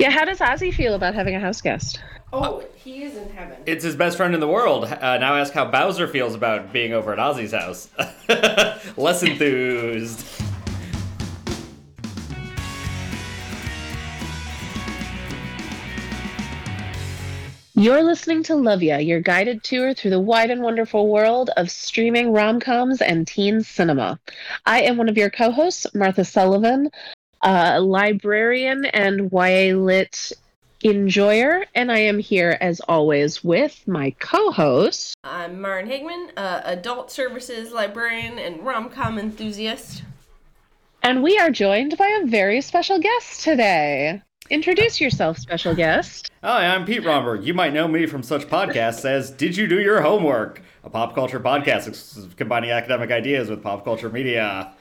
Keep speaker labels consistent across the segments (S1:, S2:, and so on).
S1: Yeah, how does Ozzy feel about having a house guest?
S2: Oh, he is in heaven.
S3: It's his best friend in the world. Uh, now ask how Bowser feels about being over at Ozzy's house. Less enthused.
S1: You're listening to Love Ya, your guided tour through the wide and wonderful world of streaming rom coms and teen cinema. I am one of your co hosts, Martha Sullivan, a librarian and YA Lit enjoyer, and I am here as always with my co host.
S2: I'm Maren Hagman, uh, adult services librarian and rom com enthusiast.
S1: And we are joined by a very special guest today. Introduce yourself, special guest.
S3: Hi, I'm Pete Romberg. You might know me from such podcasts as Did You Do Your Homework? A pop culture podcast combining academic ideas with pop culture media.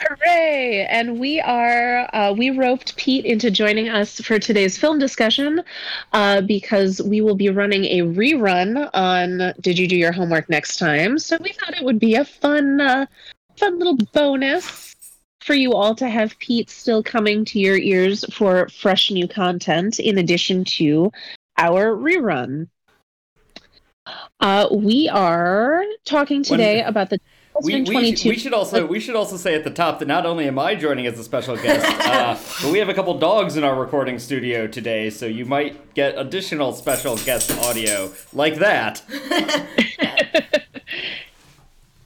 S1: Hooray! And we are, uh, we roped Pete into joining us for today's film discussion uh, because we will be running a rerun on Did You Do Your Homework next time. So we thought it would be a fun, uh, fun little bonus for you all to have Pete still coming to your ears for fresh new content in addition to our rerun. Uh, we are talking today about the
S3: We, we,
S1: 2022
S3: should, we should also we should also say at the top that not only am I joining as a special guest, uh, but we have a couple dogs in our recording studio today, so you might get additional special guest audio like that.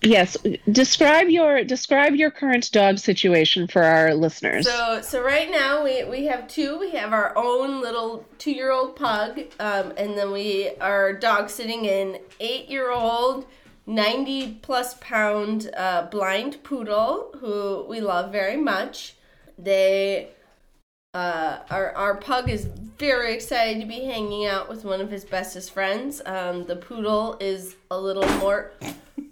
S1: Yes, describe your describe your current dog situation for our listeners.
S2: So, so right now we, we have two. We have our own little two year old pug, um, and then we are dog sitting an eight year old, ninety plus pound uh, blind poodle who we love very much. They, uh, our our pug is very excited to be hanging out with one of his bestest friends. Um, the poodle is a little more.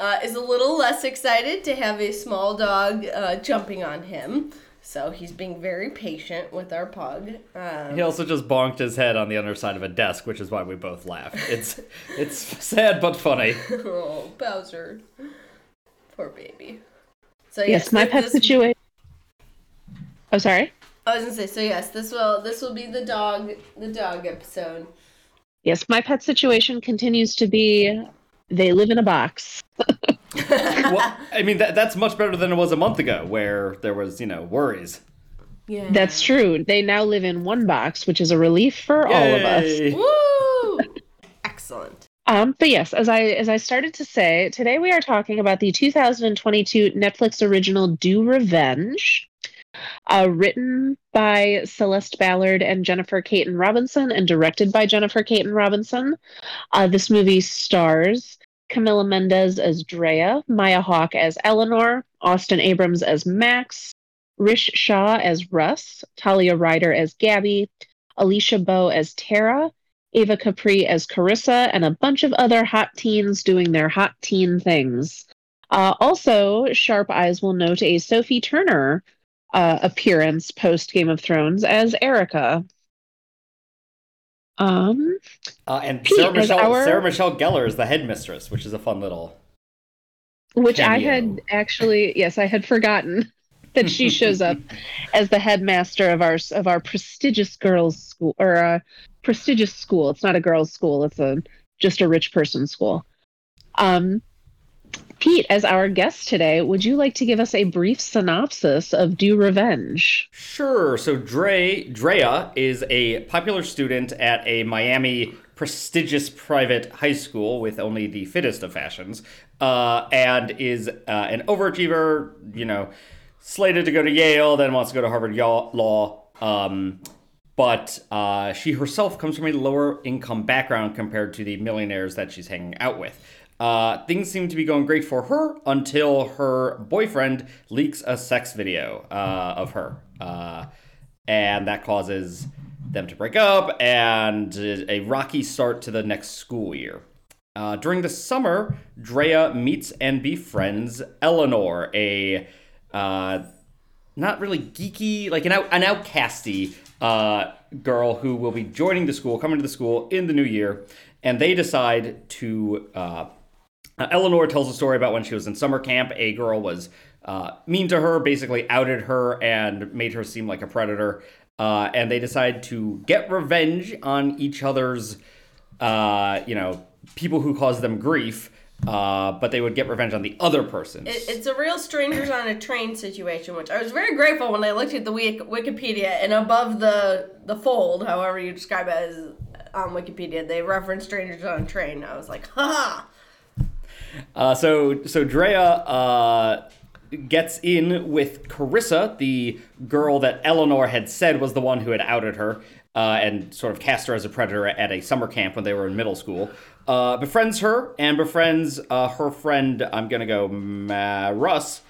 S2: uh, is a little less excited to have a small dog uh, jumping on him. So he's being very patient with our pug. Um,
S3: He also just bonked his head on the underside of a desk, which is why we both laughed. It's it's sad but funny.
S2: oh, Bowser. Poor baby. So
S1: yes, my pet
S2: this-
S1: situation. Oh, sorry.
S2: I was gonna say so. Yes, this will this will be the dog the dog episode.
S1: Yes, my pet situation continues to be they live in a box.
S3: Well, I mean that that's much better than it was a month ago, where there was you know worries.
S2: Yeah.
S1: That's true. They now live in one box, which is a relief for all of us.
S2: Woo! Excellent.
S1: Um, but yes, as I as I started to say, today we are talking about the 2022 Netflix original "Do Revenge," uh, written by Celeste Ballard and Jennifer Kaytin Robinson, and directed by Jennifer Kaytin Robinson. Uh, this movie stars Camila Mendes as Drea, Maya Hawke as Eleanor, Austin Abrams as Max, Rish Shah as Russ, Talia Ryder as Gabby, Alisha Boe as Tara, Ava Capri as Carissa, and a bunch of other hot teens doing their hot teen things. Uh, also, Sharp Eyes will note a Sophie Turner uh, appearance post Game of Thrones as Erica. Um,
S3: Uh, and
S1: Pete,
S3: Sarah Michelle,
S1: our-
S3: Sarah Michelle Gellar is the headmistress, which is a fun little.
S1: which I had actually, yes, I had forgotten that she shows up as the headmaster of our of our prestigious girls' school or a prestigious school. It's not a girls' school; it's a just a rich person school. Um, Pete, as our guest today, would you like to give us a brief synopsis of Do Revenge?
S3: Sure. So Dre Drea is a popular student at a Miami prestigious private high school with only the fittest of fashions, uh, and is uh, an overachiever. You know, slated to go to Yale, then wants to go to Harvard Law. Um, but uh, she herself comes from a lower income background compared to the millionaires that she's hanging out with. Uh, things seem to be going great for her until her boyfriend leaks a sex video uh, of her. Uh, and that causes them to break up and a rocky start to the next school year. Uh, during the summer, Drea meets and befriends Eleanor, a uh, not really geeky, like an out an outcasty uh, girl who will be joining the school, coming to the school in the new year, and they decide to. Uh, Eleanor tells a story about when she was in summer camp. A girl was uh, mean to her, basically outed her and made her seem like a predator. Uh, and they decide to get revenge on each other's, uh, you know, people who caused them grief. Uh, but they would get revenge on the other person.
S2: It, it's a real strangers on a train situation, which I was very grateful when I looked at the Wik- Wikipedia and above the the fold, however you describe it as on Wikipedia, they reference strangers on a train. I was like, ha!
S3: Uh, so so Drea uh, gets in with Carissa, the girl that Eleanor had said was the one who had outed her. Uh, and sort of cast her as a predator at a summer camp when they were in middle school. Uh, befriends her and befriends uh, her friend. I'm gonna go Ma- Russ,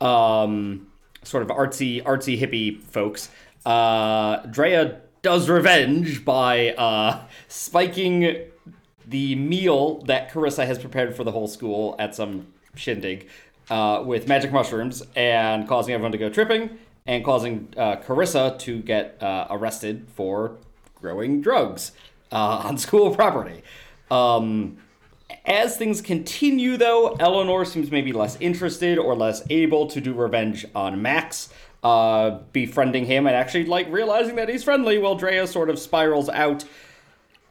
S3: um, sort of artsy, artsy hippie folks. Uh, Drea does revenge by spiking the meal that Carissa has prepared for the whole school at some shindig uh, with magic mushrooms and causing everyone to go tripping and causing uh, Carissa to get uh, arrested for growing drugs uh, on school property. Um, as things continue, though, Eleanor seems maybe less interested or less able to do revenge on Max, uh, befriending him and actually like realizing that he's friendly while Drea sort of spirals out.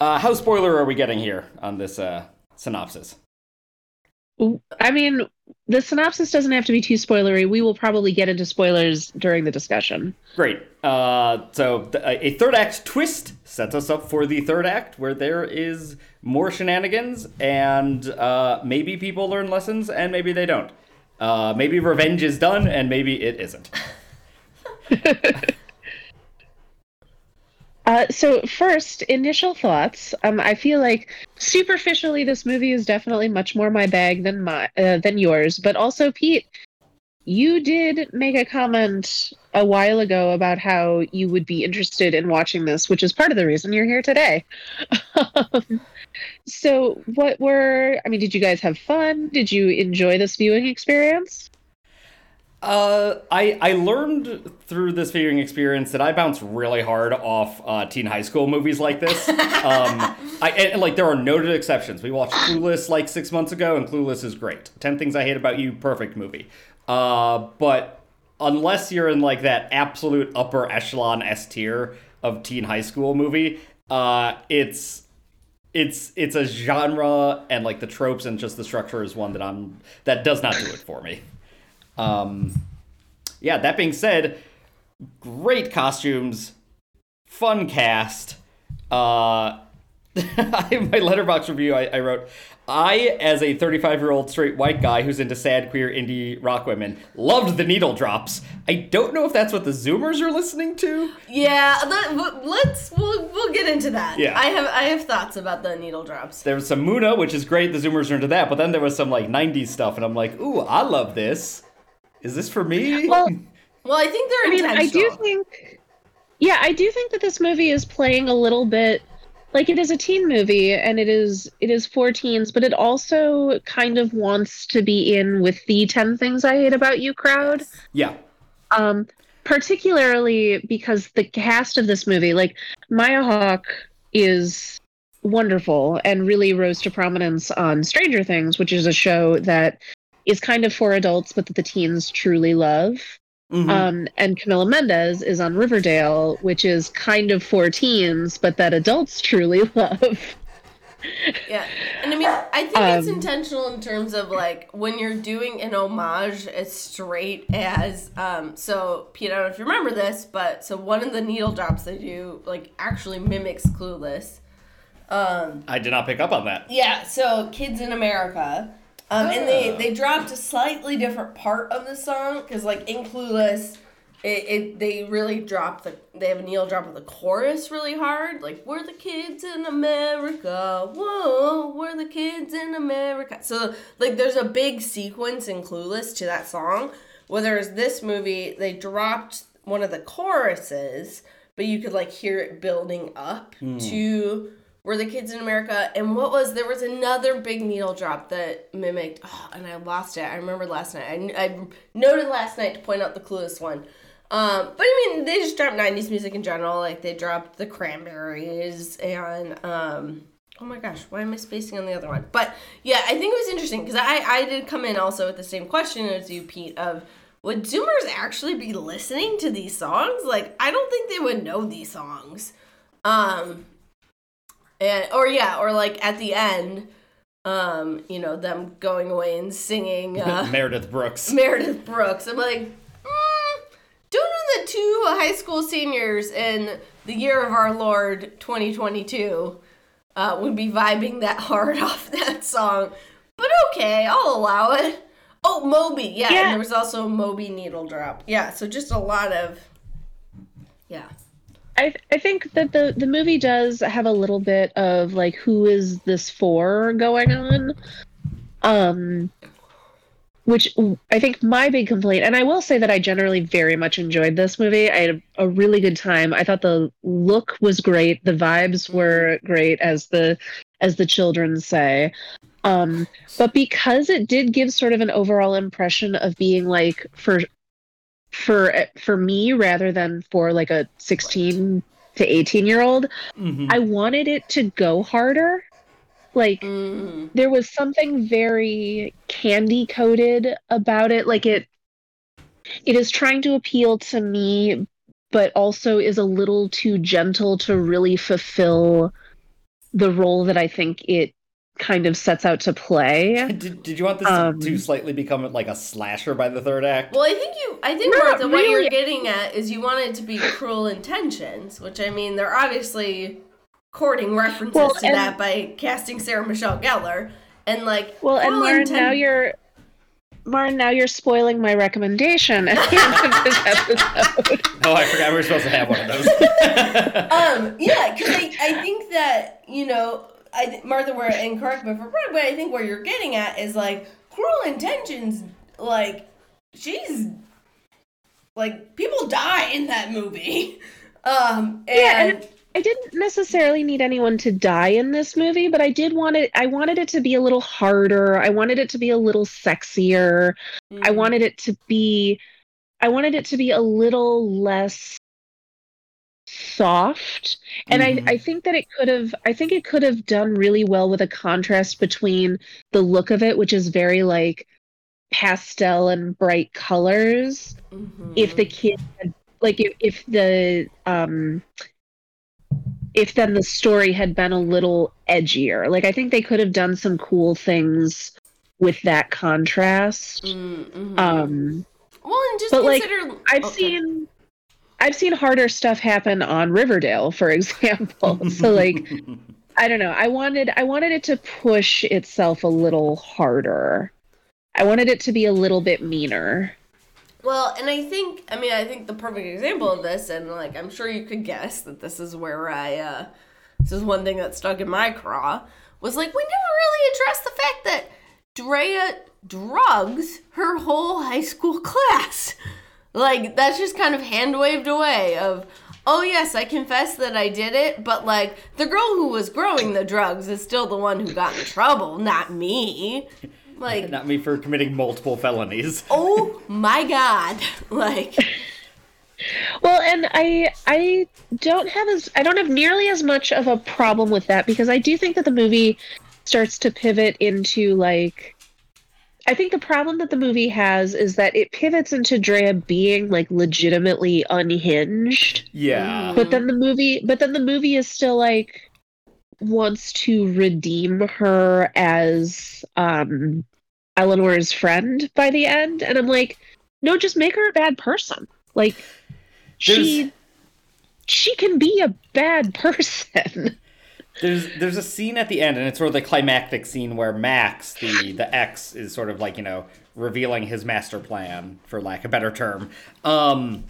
S3: Uh, how spoiler are we getting here on this uh, synopsis?
S1: I mean, the synopsis doesn't have to be too spoilery. We will probably get into spoilers during the discussion.
S3: Great. Uh, so th- a third act twist sets us up for the third act, where there is more shenanigans, and uh, maybe people learn lessons, and maybe they don't. Uh, maybe revenge is done, and maybe it isn't.
S1: Uh, so first, initial thoughts. Um, I feel like superficially, this movie is definitely much more my bag than my uh, than yours. But also, Pete, you did make a comment a while ago about how you would be interested in watching this, which is part of the reason you're here today. So, what were? I mean, did you guys have fun? Did you enjoy this viewing experience?
S3: Uh, I I learned through this viewing experience that I bounce really hard off uh, teen high school movies like this. um, I and, and, like there are noted exceptions. We watched Clueless like six months ago, and Clueless is great. Ten Things I Hate About You, perfect movie. Uh, but unless you're in like that absolute upper echelon S tier of teen high school movie, uh, it's it's it's a genre and like the tropes and just the structure is one that I'm that does not do it for me. Um, yeah, that being said, great costumes, fun cast. Uh, my Letterboxd review, I, I wrote, I, as a 35 year old straight white guy who's into sad queer indie rock women, loved the needle drops. I don't know if that's what the Zoomers are listening to.
S2: Yeah, let, let's we'll, we'll get into that.
S3: Yeah.
S2: I have I have thoughts about the needle drops.
S3: There was some Muna, which is great. The Zoomers are into that, but then there was some like 90s stuff, and I'm like, ooh, I love this. Is this for me?
S1: Well,
S2: well, I think they're
S1: I mean, I do think, yeah, I do think that this movie is playing a little bit like it is a teen movie and it is it is for teens, but it also kind of wants to be in with the 10 things I hate about you crowd.
S3: Yeah.
S1: Um particularly because the cast of this movie, like Maya Hawke is wonderful and really rose to prominence on Stranger Things, which is a show that is kind of for adults but that the teens truly love.
S3: Mhm.
S1: Um, and Camila Mendes is on Riverdale, which is kind of for teens, but that adults truly love.
S2: Yeah, and I mean, I think it's
S1: Um,
S2: intentional in terms of like when you're doing an homage as straight as um. So Pete, I don't know if you remember this, but so one of the needle drops they do like actually mimics Clueless. Um,
S3: I did not pick up on that.
S2: yeah, so Kids in America. Um, and they, they dropped a slightly different part of the song because, like, in Clueless, it, it they really drop the they have a needle drop of the chorus really hard. Like, we're the kids in America. Whoa, we're the kids in America. So, like, there's a big sequence in Clueless to that song. Whereas this movie, they dropped one of the choruses, but you could, like, hear it building up to were the kids in America. And what was there was another big needle drop that mimicked, oh, and I lost it. I remember last night. I, I noted last night to point out the clueless one. Um, but I mean, they just dropped '90s music in general. Like they dropped the Cranberries and um, oh my gosh, why am I spacing on the other one? But yeah, I think it was interesting because I I did come in also with the same question as you, Pete. Of would Zoomers actually be listening to these songs? Like, I don't think they would know these songs. Um, and or yeah, or like at the end, um, you know, them going away and singing uh,
S3: Meredith Brooks.
S2: Meredith Brooks. I'm like, mm, don't know that two high school seniors in the year of our Lord 2022 uh, would be vibing that hard off that song. But okay, I'll allow it. Oh, Moby, yeah,
S1: Yeah.
S2: and there was also a Moby needle drop. Yeah, so just a lot of, yeah.
S1: I I think that the the movie does have a little bit of like who is this for going on, um, which I think my big complaint, and I will say that I generally very much enjoyed this movie. I had a, a really good time. I thought the look was great, the vibes were great, as the as the children say. Um, but because it did give sort of an overall impression of being like for for for me rather than for like a 16 to 18 year old
S3: Mhm.
S1: i wanted it to go harder like
S2: Mm.
S1: there was something very candy coated about it like it it is trying to appeal to me but also is a little too gentle to really fulfill the role that i think it kind of sets out to play
S3: Did, did you want this
S1: Um,
S3: to, to slightly become like a slasher by the third act?
S2: Well, I think you. I think
S1: Not
S2: Martha, what you're getting at is you want it to be cruel intentions, which I mean, they're obviously courting references
S1: Well,
S2: to
S1: and-
S2: that by casting Sarah Michelle Gellar, and like.
S1: Well, and
S2: cruel
S1: Lauren,
S2: inten-
S1: now you're Lauren, now you're spoiling my recommendation at the end of this episode.
S3: Oh, I forgot we were supposed to have one of those.
S2: um, yeah, because I, I think that you know, I th- Martha, where and correct me if I'm wrong, but I think where you're getting at is like cruel intentions. Like she's like people die in that movie. Um, and,
S1: Yeah, and I didn't necessarily need anyone to die in this movie, but I did want it I wanted it to be a little harder. I wanted it to be a little sexier. I
S2: Mm.
S1: wanted it to be I wanted it to be a little less soft. And
S3: Mhm.
S1: I, I think that it could have I think it could have done really well with a contrast between the look of it, which is very like pastel and bright colors,
S2: Mhm.
S1: if the kid had like if, if the um if then the story had been a little edgier. Like I think they could have done some cool things with that contrast.
S2: Mm, mhm.
S1: Um
S2: well, and just
S1: but, like,
S2: consider
S1: I've
S2: okay.
S1: seen I've seen harder stuff happen on Riverdale, for example. so like I don't know. I wanted I wanted it to push itself a little harder. I wanted it to be a little bit meaner.
S2: Well, and I think I mean I think the perfect example of this, and like I'm sure you could guess that this is where I uh this is one thing that stuck in my craw was like we never really addressed the fact that Drea drugs her whole high school class. Like that's just kind of hand waved away of oh yes, I confess that I did it, but like the girl who was growing the drugs is still the one who got in trouble, not me. Like
S3: Not me for committing multiple felonies.
S2: oh my god. Like
S1: Well, and I I don't have as I don't have nearly as much of a problem with that because I do think that the movie starts to pivot into like I think the problem that the movie has is that it pivots into Drea being like legitimately unhinged.
S3: Yeah.
S1: But then the movie but then the movie is still like wants to redeem her as um Eleanor's friend by the end and I'm like no just make her a bad person. Like she she can be a bad person.
S3: There's there's a scene at the end, and it's sort of the climactic scene where Max, the the ex, is sort of like you know revealing his master plan, for lack of a better term. Um,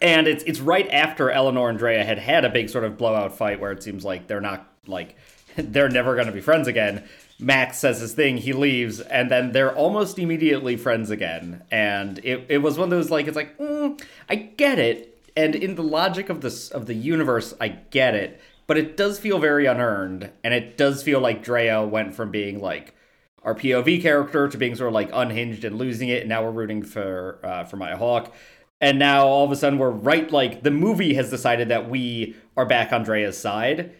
S3: and it's it's right after Eleanor and Drea had had a big sort of blowout fight where it seems like they're not like they're never going to be friends again. Max says his thing, he leaves, and then they're almost immediately friends again. And it, it was one of those like it's like mm, I get it, and in the logic of this of the universe, I get it, but it does feel very unearned, and it does feel like Drea went from being like our POV character to being sort of like unhinged and losing it, and now we're rooting for uh, for Maya Hawke. And now all of a sudden we're right like the movie has decided that we are back on Drea's side,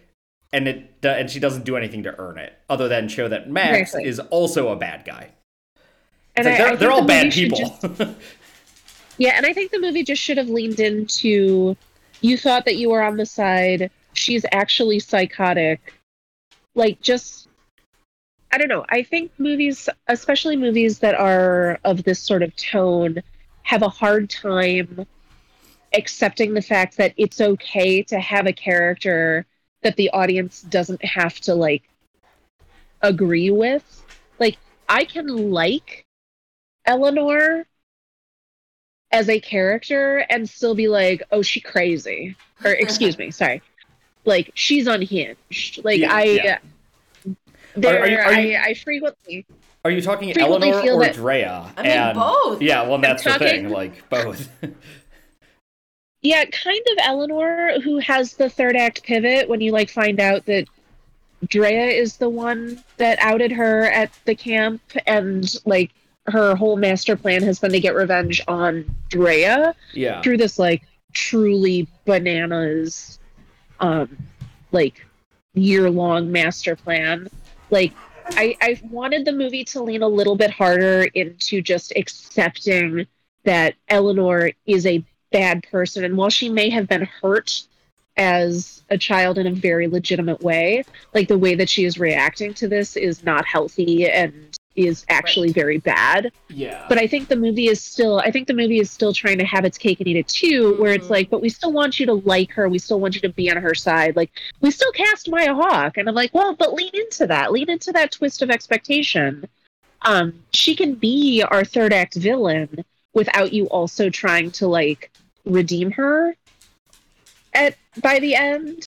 S3: and it and she doesn't do anything to earn it other than show that Max
S1: Exactly.
S3: is also a bad guy.
S1: And
S3: like
S1: I- I
S3: they're,
S1: think
S3: they're all
S1: the
S3: bad people.
S1: just- Yeah, and I think the movie just should have leaned into you thought that you were on the side, she's actually psychotic. Like just I don't know. I think movies, especially movies that are of this sort of tone, have a hard time accepting the fact that it's okay to have a character that the audience doesn't have to like agree with. Like I can like Eleanor as a character and still be like, "Oh, she crazy." Or excuse me, sorry. Like she's unhinged. Like
S3: Yeah,
S1: I
S3: yeah.
S1: there
S3: Are- are you- are you-
S1: I, I frequently
S3: Are you talking
S1: Frequently
S3: Eleanor or
S1: that-
S3: Drea?
S2: I mean,
S3: And-
S2: both.
S3: Yeah, well, that's the
S1: talking-
S3: thing. Like both.
S1: Yeah, kind of Eleanor, who has the third act pivot when you like find out that Drea is the one that outed her at the camp, and like her whole master plan has been to get revenge on Drea
S3: yeah.
S1: through this like truly bananas, um, like year long master plan. Like, I I wanted the movie to lean a little bit harder into just accepting that Eleanor is a bad person, and while she may have been hurt as a child in a very legitimate way, like the way that she is reacting to this is not healthy and is actually very bad
S3: Yeah.
S1: but I think the movie is still I think the movie is still trying to have its cake and eat it too, where it's
S2: Mhm.
S1: like, but we still want you to like her, we still want you to be on her side. Like we still cast Maya Hawke. And I'm like, well, but lean into that. Lean into that twist of expectation. Um, she can be our third act villain without you also trying to like redeem her at by the end.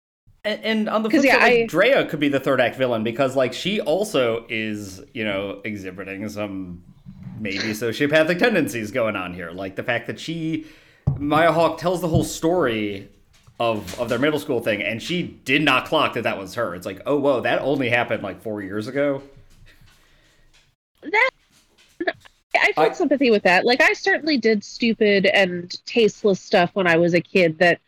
S3: And, and on the flip
S1: yeah,
S3: side, like,
S1: I-
S3: Drea could be the third act villain because, like, she also is, you know, exhibiting some maybe sociopathic tendencies going on here. Like the fact that she, Maya Hawke, tells the whole story of of their middle school thing, and she did not clock that that was her. It's like, oh, whoa, that only happened like four years ago.
S1: that I felt
S3: I-
S1: sympathy with that. Like I certainly did stupid and tasteless stuff when I was a kid that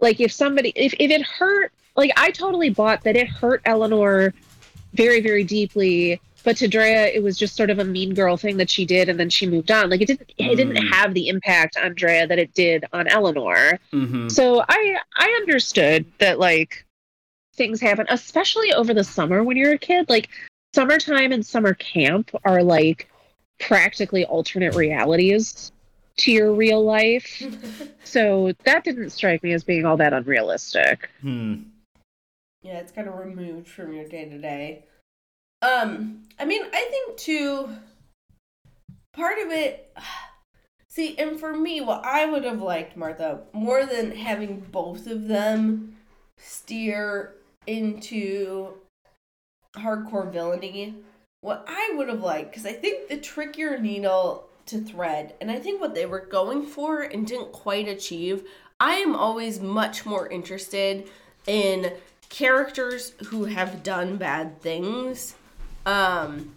S1: like if somebody if, if it hurt like I totally bought that it hurt Eleanor very, very deeply. But to Drea, it was just sort of a mean girl thing that she did, and then she moved on. Like it didn't, it didn't
S3: Mm.
S1: have the impact on Drea that it did on Eleanor.
S3: Mm-hmm.
S1: So I I understood that like things happen, especially over the summer when you're a kid. Like summertime and summer camp are like practically alternate realities to your real life. So that didn't strike me as being all that unrealistic.
S3: Hmm.
S2: Yeah, it's kind of removed from your day to day. Um, I mean, I think too. Part of it, see, and for me, what I would have liked, Martha, more than having both of them steer into hardcore villainy, what I would have liked, because I think the trickier needle to thread, and I think what they were going for and didn't quite achieve, I am always much more interested in characters who have done bad things um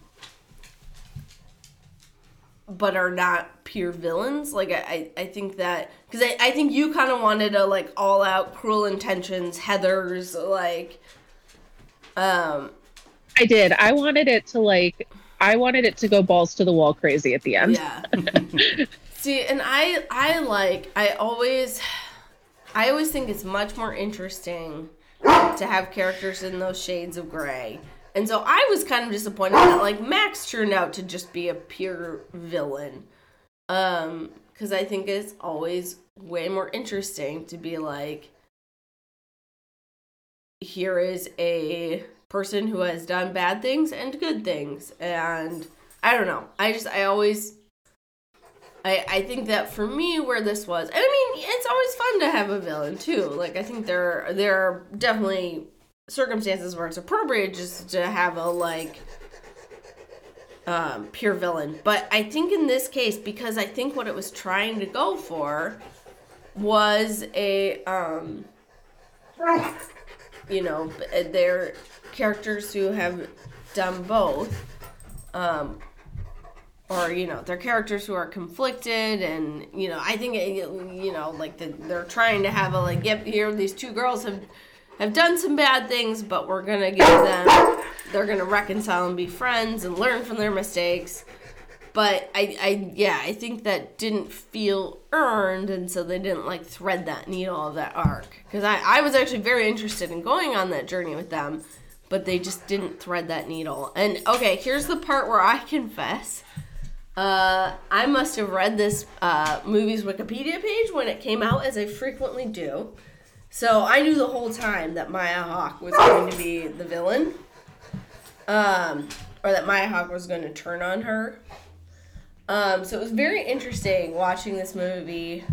S2: but are not pure villains like i i, I think that because I, I think you kind of wanted a like all out cruel intentions heather's like um
S1: I did. I wanted it to like I wanted it to go balls to the wall crazy at the end.
S2: Yeah. See, and I I like I always I always think it's much more interesting to have characters in those shades of gray. And so I was kind of disappointed that like Max turned out to just be a pure villain. Um cuz I think it's always way more interesting to be like here is a person who has done bad things and good things and I don't know. I just I always I I think that for me where this was and I mean it's always fun to have a villain too. Like I think there there are definitely circumstances where it's appropriate just to have a like um pure villain. But I think in this case because I think what it was trying to go for was a um you know, they're characters who have done both um or you know they're characters who are conflicted and you know i think it, you know like the, they're trying to have a like yep here these two girls have have done some bad things but we're gonna give them they're gonna reconcile and be friends and learn from their mistakes. But I, I yeah i think that didn't feel earned and so they didn't like thread that needle of that arc. Because I, I was actually very interested in going on that journey with them but they just didn't thread that needle. And okay here's the part where i confess uh, i must have read this uh, movie's wikipedia page when it came out as i frequently do. So i knew the whole time that maya hawke was going to be the villain. Um, or that maya hawke was going to turn on her. Um, so it was very interesting watching this movie,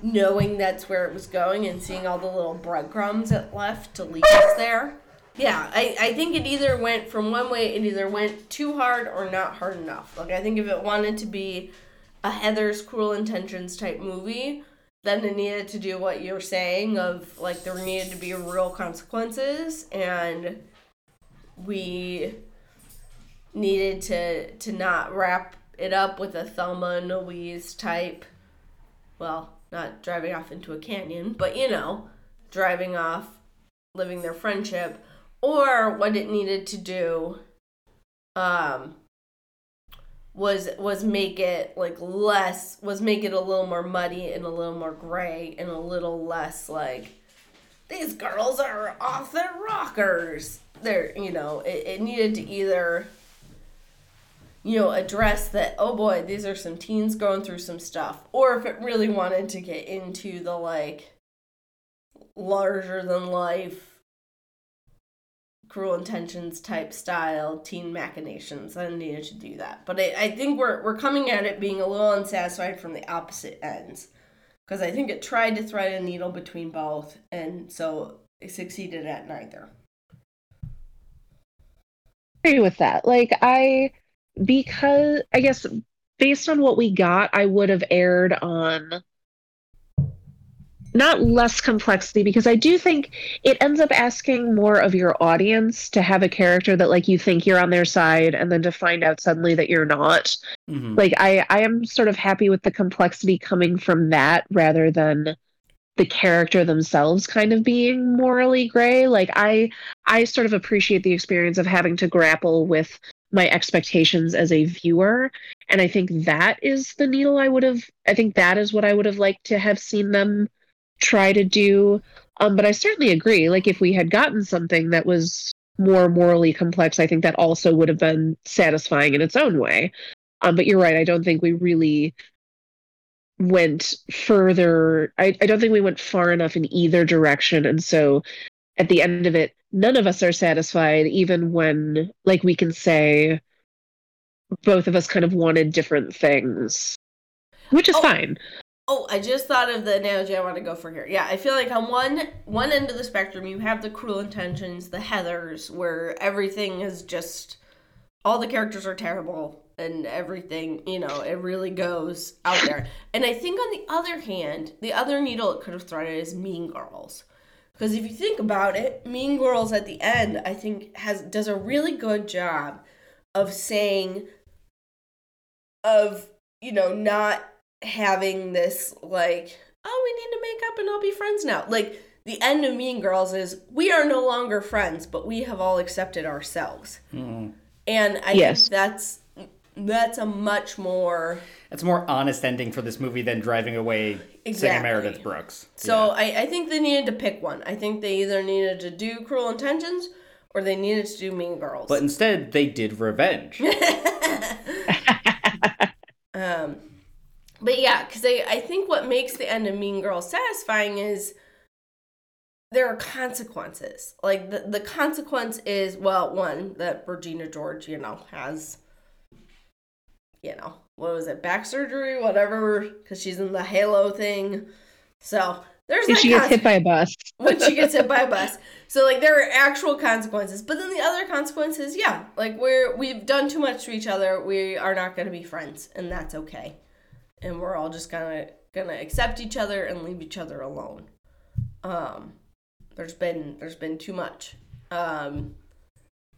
S2: knowing that's where it was going and seeing all the little breadcrumbs it left to lead us there. Yeah, I, I think it either went from one way, it either went too hard or not hard enough. Like, I think if it wanted to be a Heathers Cruel Intentions type movie, then it needed to do what you're saying of like there needed to be real consequences and we needed to to not wrap it up with a Thelma and Louise type. Well, not driving off into a canyon, but you know, driving off, living their friendship, or what it needed to do um was was make it like less was make it a little more muddy and a little more gray and a little less like these girls are off their rockers they're you know it, it needed to either you know, address that, oh boy, these are some teens going through some stuff. Or if it really wanted to get into the like larger than life cruel intentions type style teen machinations. I needed to do that. But I, I think we're, we're coming at it being a little unsatisfied from the opposite ends. Because i think it tried to thread a needle between both and so it succeeded at neither.
S1: Agree with that. Like i because I guess based on what we got, I would have aired on not less complexity because I do think it ends up asking more of your audience to have a character that like you think you're on their side and then to find out suddenly that you're not. Mm-hmm. Like I I am sort of happy with the complexity coming from that rather than the character themselves kind of being morally gray like i i sort of appreciate the experience of having to grapple with my expectations as a viewer and i think that is the needle i would have i think that is what i would have liked to have seen them try to do um, but i certainly agree. Like if we had gotten something that was more morally complex i think that also would have been satisfying in its own way. Um, but you're right i don't think we really went further I, I don't think we went far enough in either direction. And so at the end of it none of us are satisfied even when like we can say both of us kind of wanted different things which is
S2: oh,
S1: fine
S2: oh i just thought of the analogy i want to go for here. Yeah i feel like on one one end of the spectrum you have the cruel intentions the heathers where everything is just all the characters are terrible and everything you know it really goes out there. And i think on the other hand the other needle it could have threaded is mean girls. Because if you think about it, Mean Girls at the end, I think has does a really good job of saying of, you know, not having this like, oh, we need to make up and I'll be friends now. Like the end of Mean Girls is we are no longer friends, but we have all accepted ourselves. Mm. And I yes. think that's that's a much more
S3: that's more honest ending for this movie than driving away exactly. singing Meredith Brooks.
S2: So yeah. I, I think they needed to pick one. I think they either needed to do Cruel Intentions or they needed to do Mean Girls.
S3: But instead they did Revenge.
S2: um but yeah, because I, I think what makes the end of Mean Girls satisfying is there are consequences. Like the, the consequence is well, one, that Regina George, you know, has you know, what was it, back surgery, whatever, because she's in the Halo thing. So there's
S1: if she gets hit by a bus.
S2: when she gets hit by a bus. So like there are actual consequences, but then the other consequences, yeah, like we're we've done too much to each other. We are not going to be friends, and that's okay. And we're all just gonna gonna accept each other and leave each other alone. Um, there's been there's been too much. Um,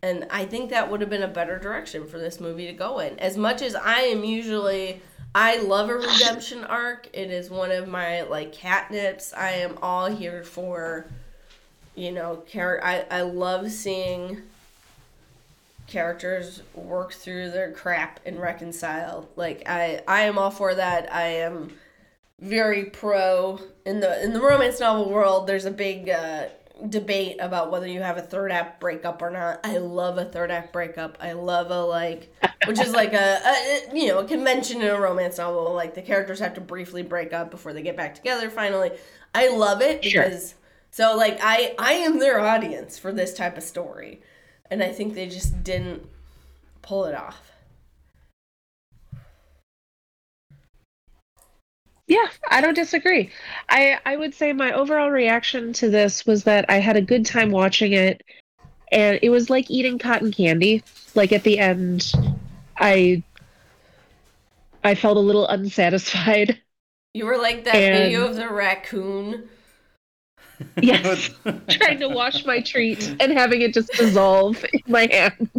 S2: and I think that would have been a better direction for this movie to go in. As much as I am usually I love a redemption arc. It is one of my like catnips. I am all here for you know, char- I I love seeing characters work through their crap and reconcile. Like I I am all for that. I am very pro in the in the romance novel world. There's a big uh, debate about whether you have a third act breakup or not. I love a third act breakup. I love a like, which is like a, a you know a convention in a romance novel. Like the characters have to briefly break up before they get back together. Finally, I love it
S1: Sure.
S2: because so like I I am their audience for this type of story, and I think they just didn't pull it off.
S1: Yeah, I don't disagree. I I would say my overall reaction to this was that I had a good time watching it and it was like eating cotton candy. Like at the end I I felt a little unsatisfied.
S2: You were like that
S1: And-
S2: video of the raccoon.
S1: Yes. trying to wash my treat and having it just dissolve in my hand.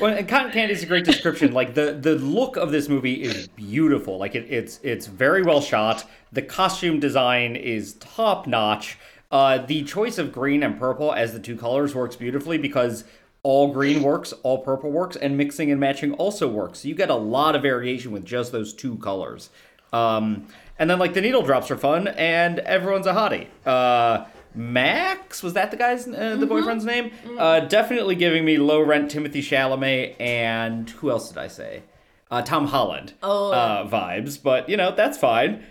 S3: Well, and cotton candy is a great description. Like the the look of this movie is beautiful. Like it, it's it's very well shot. The costume design is top notch. Uh, the choice of green and purple as the two colors works beautifully because all green works, all purple works, and mixing and matching also works. So you get a lot of variation with just those two colors. Um, and then like the needle drops are fun, and everyone's a hottie. Uh, Max was that the guy's uh, the boyfriend's name? Uh, definitely giving me low rent Timothée Chalamet and who else did I say? Uh, Tom Holland
S2: Oh.
S3: uh, vibes, but you know that's fine.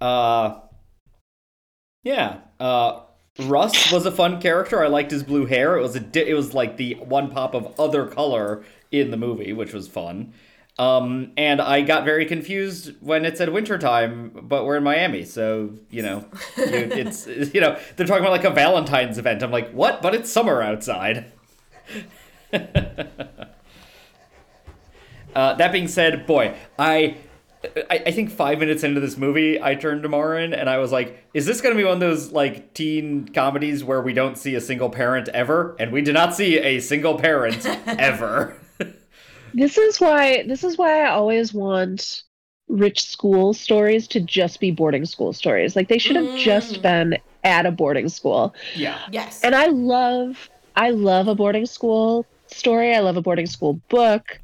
S3: Uh, yeah, uh, Russ was a fun character. I liked his blue hair. It was a di- it was like the one pop of other color in the movie, which was fun. Um, and I got very confused when it said wintertime, but we're in Miami, so you know, you, it's you know they're talking about like a Valentine's event. I'm like, what? But it's summer outside. Uh, that being said, boy, I, I I think five minutes into this movie, I turned to Maren and I was like, "Is this going to be one of those like teen comedies where we don't see a single parent ever?" And we did not see a single parent ever.
S1: This is why this is why I always want rich school stories to just be boarding school stories. Like they should have just
S2: Mm.
S1: been at a boarding school.
S3: yeah,
S2: Yes.
S1: And I love I love a boarding school story. I love a boarding school book.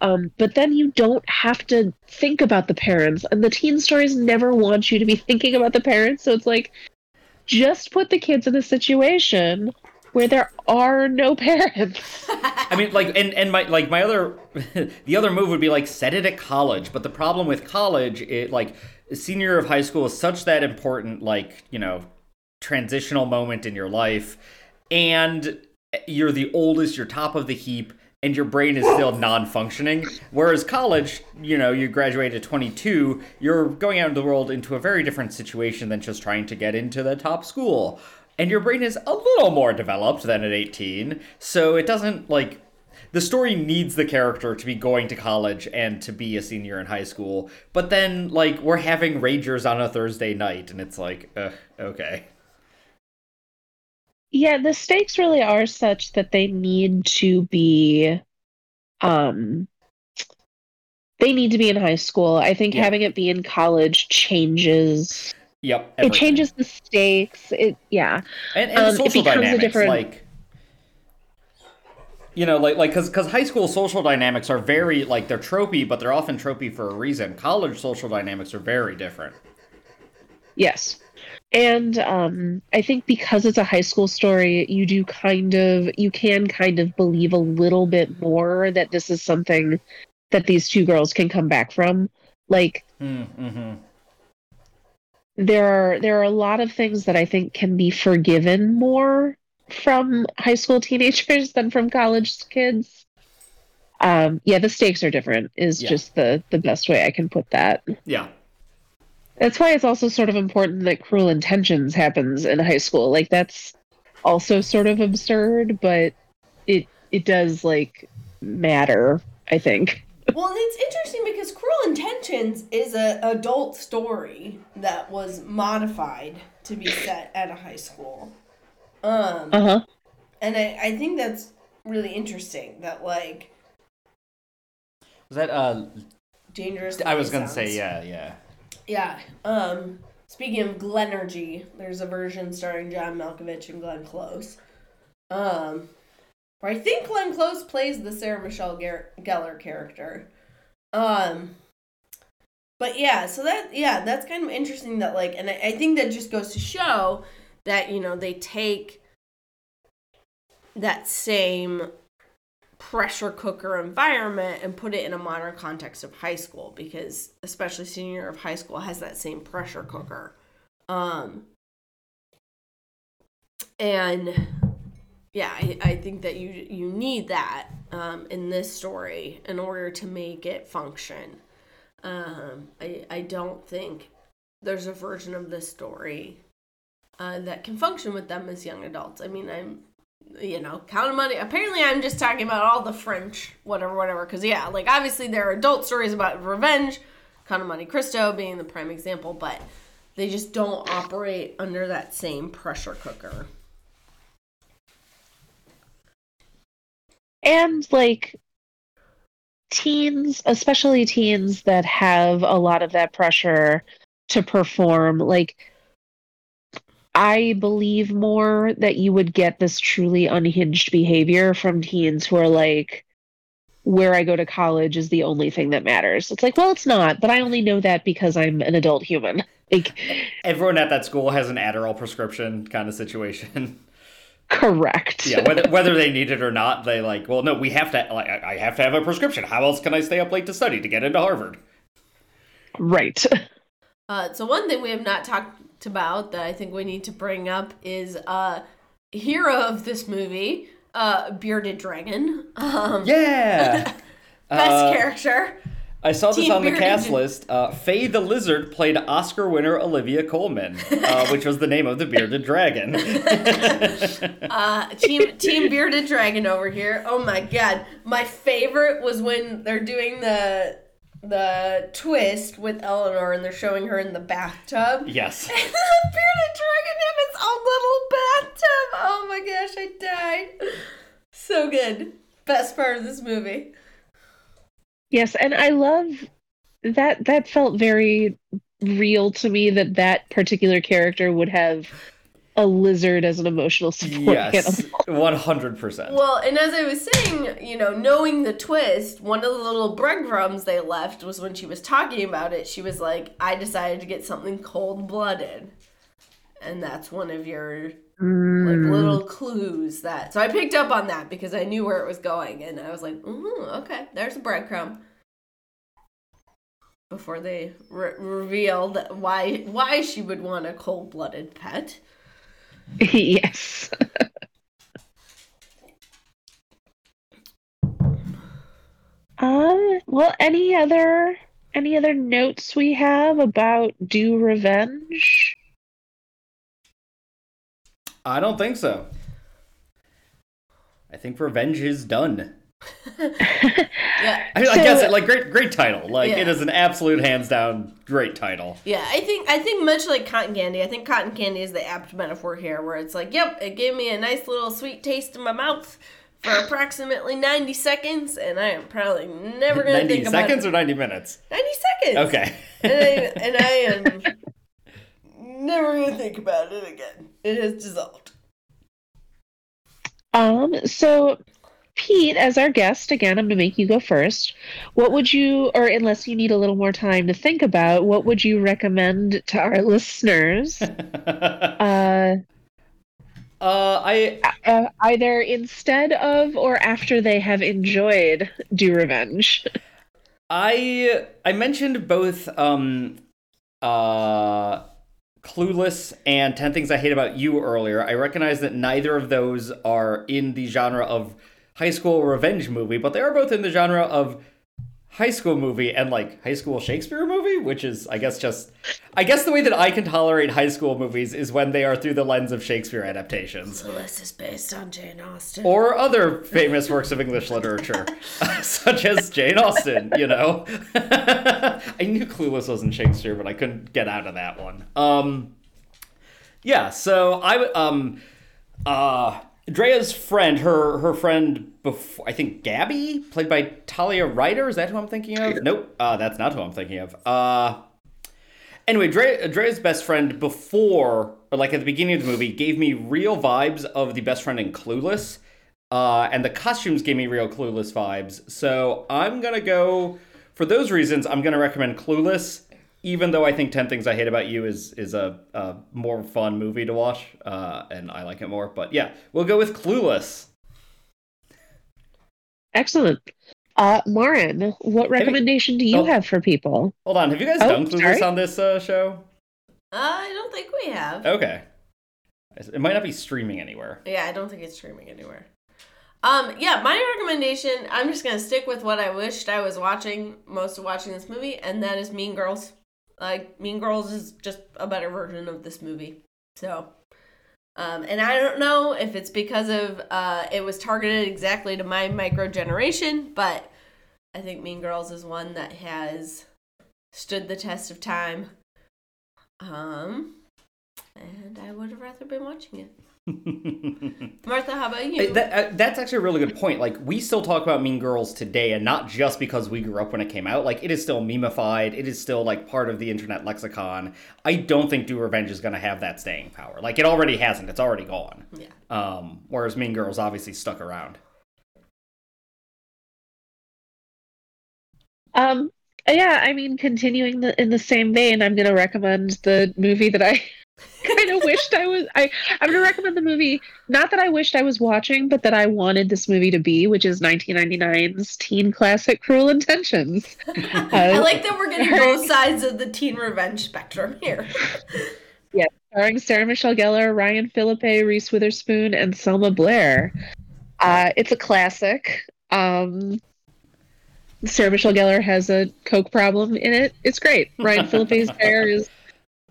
S1: Um, but then you don't have to think about the parents. And the teen stories never want you to be thinking about the parents. So it's like just put the kids in a situation where there are no parents.
S3: I mean, like, and and my like my other, the other move would be like set it at college. But the problem with college, it like senior year of high school is such that important, like you know, transitional moment in your life, and you're the oldest, you're top of the heap, and your brain is still non-functioning. Whereas college, you know, you graduate at 22, you're going out into the world into a very different situation than just trying to get into the top school. And your brain is a little more developed than at 18, so it doesn't like the story needs the character to be going to college and to be a senior in high school. But then like we're having ragers on a Thursday night and it's like, ugh, okay.
S1: Yeah, the stakes really are such that they need to be um they need to be in high school. I think
S3: Yeah.
S1: having it be in college changes
S3: Yep.
S1: it changes the stakes. It yeah.
S3: and, and
S1: um,
S3: social dynamics
S1: different-
S3: like you know like like because because high school social dynamics are very like they're tropey but they're often tropey for a reason college social dynamics are very different
S1: Yes. And um I think because it's a high school story, you do kind of you can kind of believe a little bit more that this is something that these two girls can come back from. Like
S3: mm-hmm.
S1: There are there are a lot of things that I think can be forgiven more from high school teenagers than from college kids. Um, yeah, the stakes are different. Is
S3: Yeah.
S1: just the the best way I can put that.
S3: yeah
S1: That's why it's also sort of important that Cruel Intentions happens in high school. Like that's also sort of absurd, but it it does like matter. I think.
S2: Well, and it's interesting because Cruel Intentions is a adult story that was modified to be set at a high school. Um,
S1: Uh huh.
S2: and I, I think that's really interesting that like
S3: was that uh
S2: dangerous.
S3: i was gonna
S2: Liaisons-
S3: say yeah yeah
S2: Yeah. Um, speaking of Glenergy, there's a version starring John Malkovich and Glenn Close. Um, or I think Glenn Close plays the Sarah Michelle Gellar character. Um, but yeah, so that yeah, that's kind of interesting. That like, and I, I think that just goes to show that you know they take that same pressure cooker environment and put it in a modern context of high school because especially senior of high school has that same pressure cooker um and yeah I, I think that you you need that um, in this story in order to make it function um, I, I don't think there's a version of this story uh, that can function with them as young adults i mean i'm you know, Count of Monte. Apparently, I'm just talking about all the French, whatever, whatever. Because yeah, like obviously there are adult stories about revenge, Count of Monte Cristo being the prime example, but they just don't operate under that same pressure cooker.
S1: And like teens, especially teens that have a lot of that pressure to perform, like I believe more that you would get this truly unhinged behavior from teens who are like, where I go to college is the only thing that matters. It's like, well, it's not, but I only know that because I'm an adult human. Like
S3: everyone at that school has an Adderall prescription kind of situation.
S1: Correct.
S3: yeah, whether whether they need it or not, they like, well, no, we have to. Like, I have to have a prescription. How else can I stay up late to study to get into Harvard?
S1: Right.
S2: Uh, so one thing we have not talked about that I think we need to bring up is uh hero of this movie, uh Bearded Dragon. Um
S3: Yeah.
S2: best uh, character.
S3: I saw this Team on the cast list. Uh, Faye the Lizard played Oscar winner Olivia Colman, uh, which was the name of the bearded dragon.
S2: uh, team Team Bearded Dragon over here. Oh my god, my favorite was when they're doing the the twist with Eleanor and they're showing her in the bathtub.
S3: Yes.
S2: And the bearded dragon in its own little bathtub. Oh my gosh, I died. So good. Best part of this movie.
S1: Yes, and I love that that felt very real to me that that particular character would have a lizard as an emotional support yes,
S3: one hundred percent.
S2: Well, and as I was saying, you know, knowing the twist, one of the little breadcrumbs they left was when she was talking about it. She was like, "I decided to get something cold blooded," and that's one of your mm. like little clues that. So I picked up on that because I knew where it was going, and I was like, "Ooh, okay, there's a breadcrumb." Before they re- revealed why why she would want a cold blooded pet.
S1: yes. um. Well, any other any other notes we have about Do Revenge?
S3: I don't think so. I think revenge is done. yeah. I, so, I, guess it like great great title. Like yeah. it is an absolute hands down great title.
S2: Yeah, I think I think much like cotton candy. I think cotton candy is the apt metaphor here, where it's like, yep, it gave me a nice little sweet taste in my mouth for approximately ninety seconds, and I am probably never gonna think
S3: about seconds or ninety minutes.
S2: Ninety seconds.
S3: Okay.
S2: and I and I am um, never gonna think about it again. It has dissolved.
S1: Um. So Pete, as our guest, again, I'm going to make you go first. What would you, or unless you need a little more time to think about, what would you recommend to our listeners? uh,
S3: uh, I
S1: uh, either instead of or after they have enjoyed Do Revenge.
S3: I I mentioned both um, uh, Clueless and Ten Things I Hate About You earlier. I recognize that neither of those are in the genre of high school revenge movie, but they are both in the genre of high school movie and like high school Shakespeare movie, which is I guess just I guess the way that I can tolerate high school movies is when they are through the lens of Shakespeare adaptations.
S2: So this is based on Jane Austen.
S3: Or other famous works of English literature, such as Jane Austen, you know. I knew Clueless wasn't Shakespeare, but I couldn't get out of that one. Um yeah, so I um uh Drea's friend, her her friend before, I think Gabby, played by Talia Ryder. Is that who I'm thinking of? Nope, uh, that's not who I'm thinking of. Uh, anyway, Drea, Drea's best friend before, or like at the beginning of the movie, gave me real vibes of the best friend in Clueless. uh, and the costumes gave me real Clueless vibes. So I'm gonna go for those reasons. I'm gonna recommend Clueless, even though I think Ten Things I Hate About You is is a, a more fun movie to watch, uh, and I like it more. But yeah, we'll go with Clueless.
S1: Excellent. Uh, Maren, what recommendation do you
S3: oh.
S1: have for people?
S3: Hold on, have you guys
S1: Oh,
S3: done Clueless
S1: sorry.
S3: on this uh, show?
S2: I don't think we have.
S3: Okay, it might not be streaming anywhere.
S2: Yeah, I don't think it's streaming anywhere. Um, yeah, my recommendation, I'm just gonna stick with what I wished I was watching most of watching this movie, and that is Mean Girls. Like Mean Girls is just a better version of this movie. So um, and I don't know if it's because of uh, it was targeted exactly to my micro generation, but I think Mean Girls is one that has stood the test of time. Um, and I would have rather been watching it. Martha, how about you?
S3: That, uh, that's actually a really good point. Like, we still talk about Mean Girls today, and not just because we grew up when it came out. Like, it is still memeified. It is still, like, part of the internet lexicon. I don't think Do Revenge is going to have that staying power. Like, it already hasn't. It's already gone.
S2: yeah.
S3: Um, whereas Mean Girls obviously stuck around.
S1: Um, yeah, I mean, continuing the, in the same vein, I'm going to recommend the movie that I kind of wished I was. I I'm going to recommend the movie not that I wished I was watching, but that I wanted this movie to be, which is 1999's teen classic *Cruel Intentions*.
S2: I like that we're getting both sides of the teen revenge spectrum here.
S1: Yeah, starring Sarah Michelle Gellar, Ryan Phillippe, Reese Witherspoon, and Selma Blair. Uh, it's a classic. Um, Sarah Michelle Gellar has a coke problem in it. It's great. Ryan Phillippe's hair is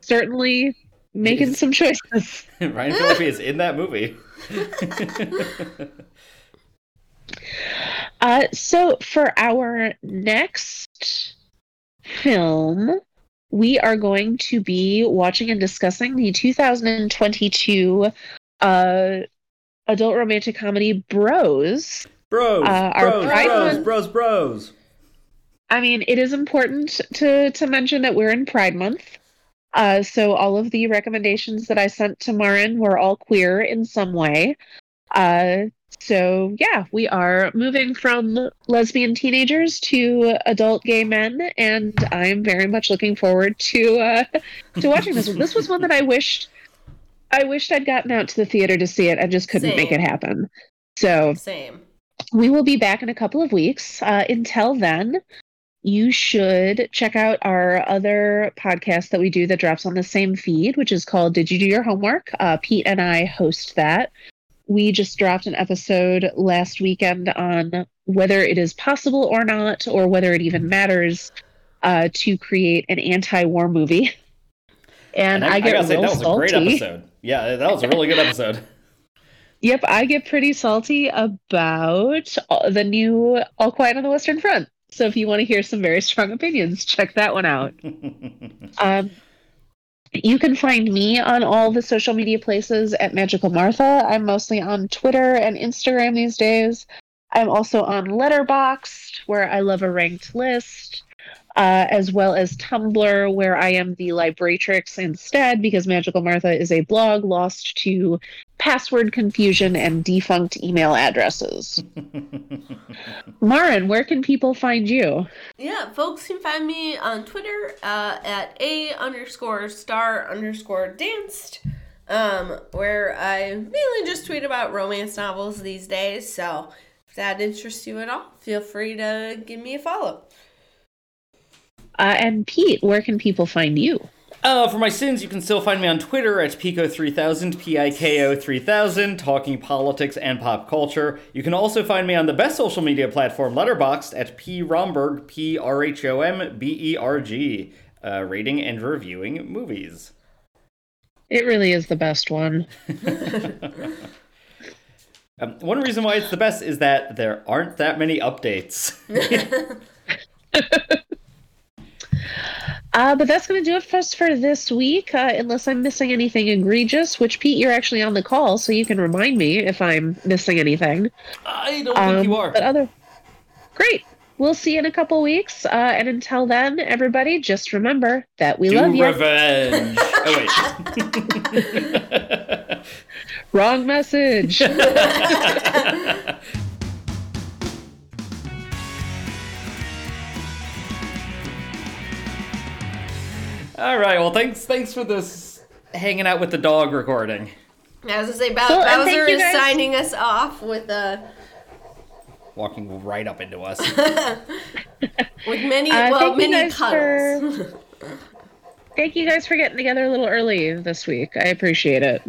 S1: certainly making some choices.
S3: Ryan Phillippe is in that movie.
S1: Uh, so for our next film, we are going to be watching and discussing the 2022 uh, adult romantic comedy Bros.
S3: bros,
S1: Uh, our
S3: bros, bros,
S1: Month-
S3: bros, bros.
S1: I mean, it is important to to mention that we're in Pride Month. Uh, so all of the recommendations that I sent to Maren were all queer in some way. Uh, so yeah, we are moving from lesbian teenagers to adult gay men, and I'm very much looking forward to uh, to watching this one. This was one that I wished I wished I'd gotten out to the theater to see it. I just couldn't make it happen. So
S2: Same.
S1: we will be back in a couple of weeks. Uh, until then, you should check out our other podcast that we do that drops on the same feed, which is called Did You Do Your Homework? Uh, Pete and I host that. We just dropped an episode last weekend on whether it is possible or not, or whether it even matters uh, to create an anti war movie. And, I, get
S3: gotta say
S1: real
S3: that was
S1: salty.
S3: a great episode. Yeah, that was a really good episode.
S1: Yep, I get pretty salty about uh, the new All Quiet on the Western Front. So if you want to hear some very strong opinions, check that one out. Um, you can find me on all the social media places at Magical Martha. I'm mostly on Twitter and Instagram these days. I'm also on Letterboxd, where I love a ranked list, uh, as well as Tumblr, where I am the Libratrix instead, because Magical Martha is a blog lost to password confusion and defunct email addresses. Maren, where can people find you?
S2: Yeah, folks can find me on Twitter uh, at a underscore star underscore danced, um, where I mainly just tweet about romance novels these days. So if that interests you at all, feel free to give me a follow.
S1: Uh, and Pete, where can people find you?
S3: Uh, for my sins, you can still find me on Twitter at Piko3000, P-I-K-O 3000, talking politics and pop culture. You can also find me on the best social media platform, Letterboxd, at P. Rhomberg, P-R-H-O-M-B-E-R-G, uh, rating and reviewing movies.
S1: It really is the best one.
S3: Um, one reason why it's the best is that there aren't that many updates.
S1: Uh, but that's going to do it for us for this week, uh, unless I'm missing anything egregious, which, Pete, you're actually on the call, so you can remind me if I'm missing anything.
S3: I don't
S1: Um,
S3: think you are.
S1: But other... Great. We'll see you in a couple weeks. Uh, and until then, everybody, just remember that we
S3: Do
S1: love you.
S3: revenge. oh, wait.
S1: Wrong message.
S3: All right. Well, thanks. Thanks for this hanging out with the dog recording.
S2: I was gonna say, Bow-
S1: Well, and thank
S2: Bowser
S1: you
S2: is
S1: guys-
S2: signing us off with a
S3: Walking right up into us.
S2: with many,
S1: Uh,
S2: well,
S1: thank you
S2: many
S1: guys
S2: cuddles.
S1: Thank you guys for getting together a little early this week. I appreciate it.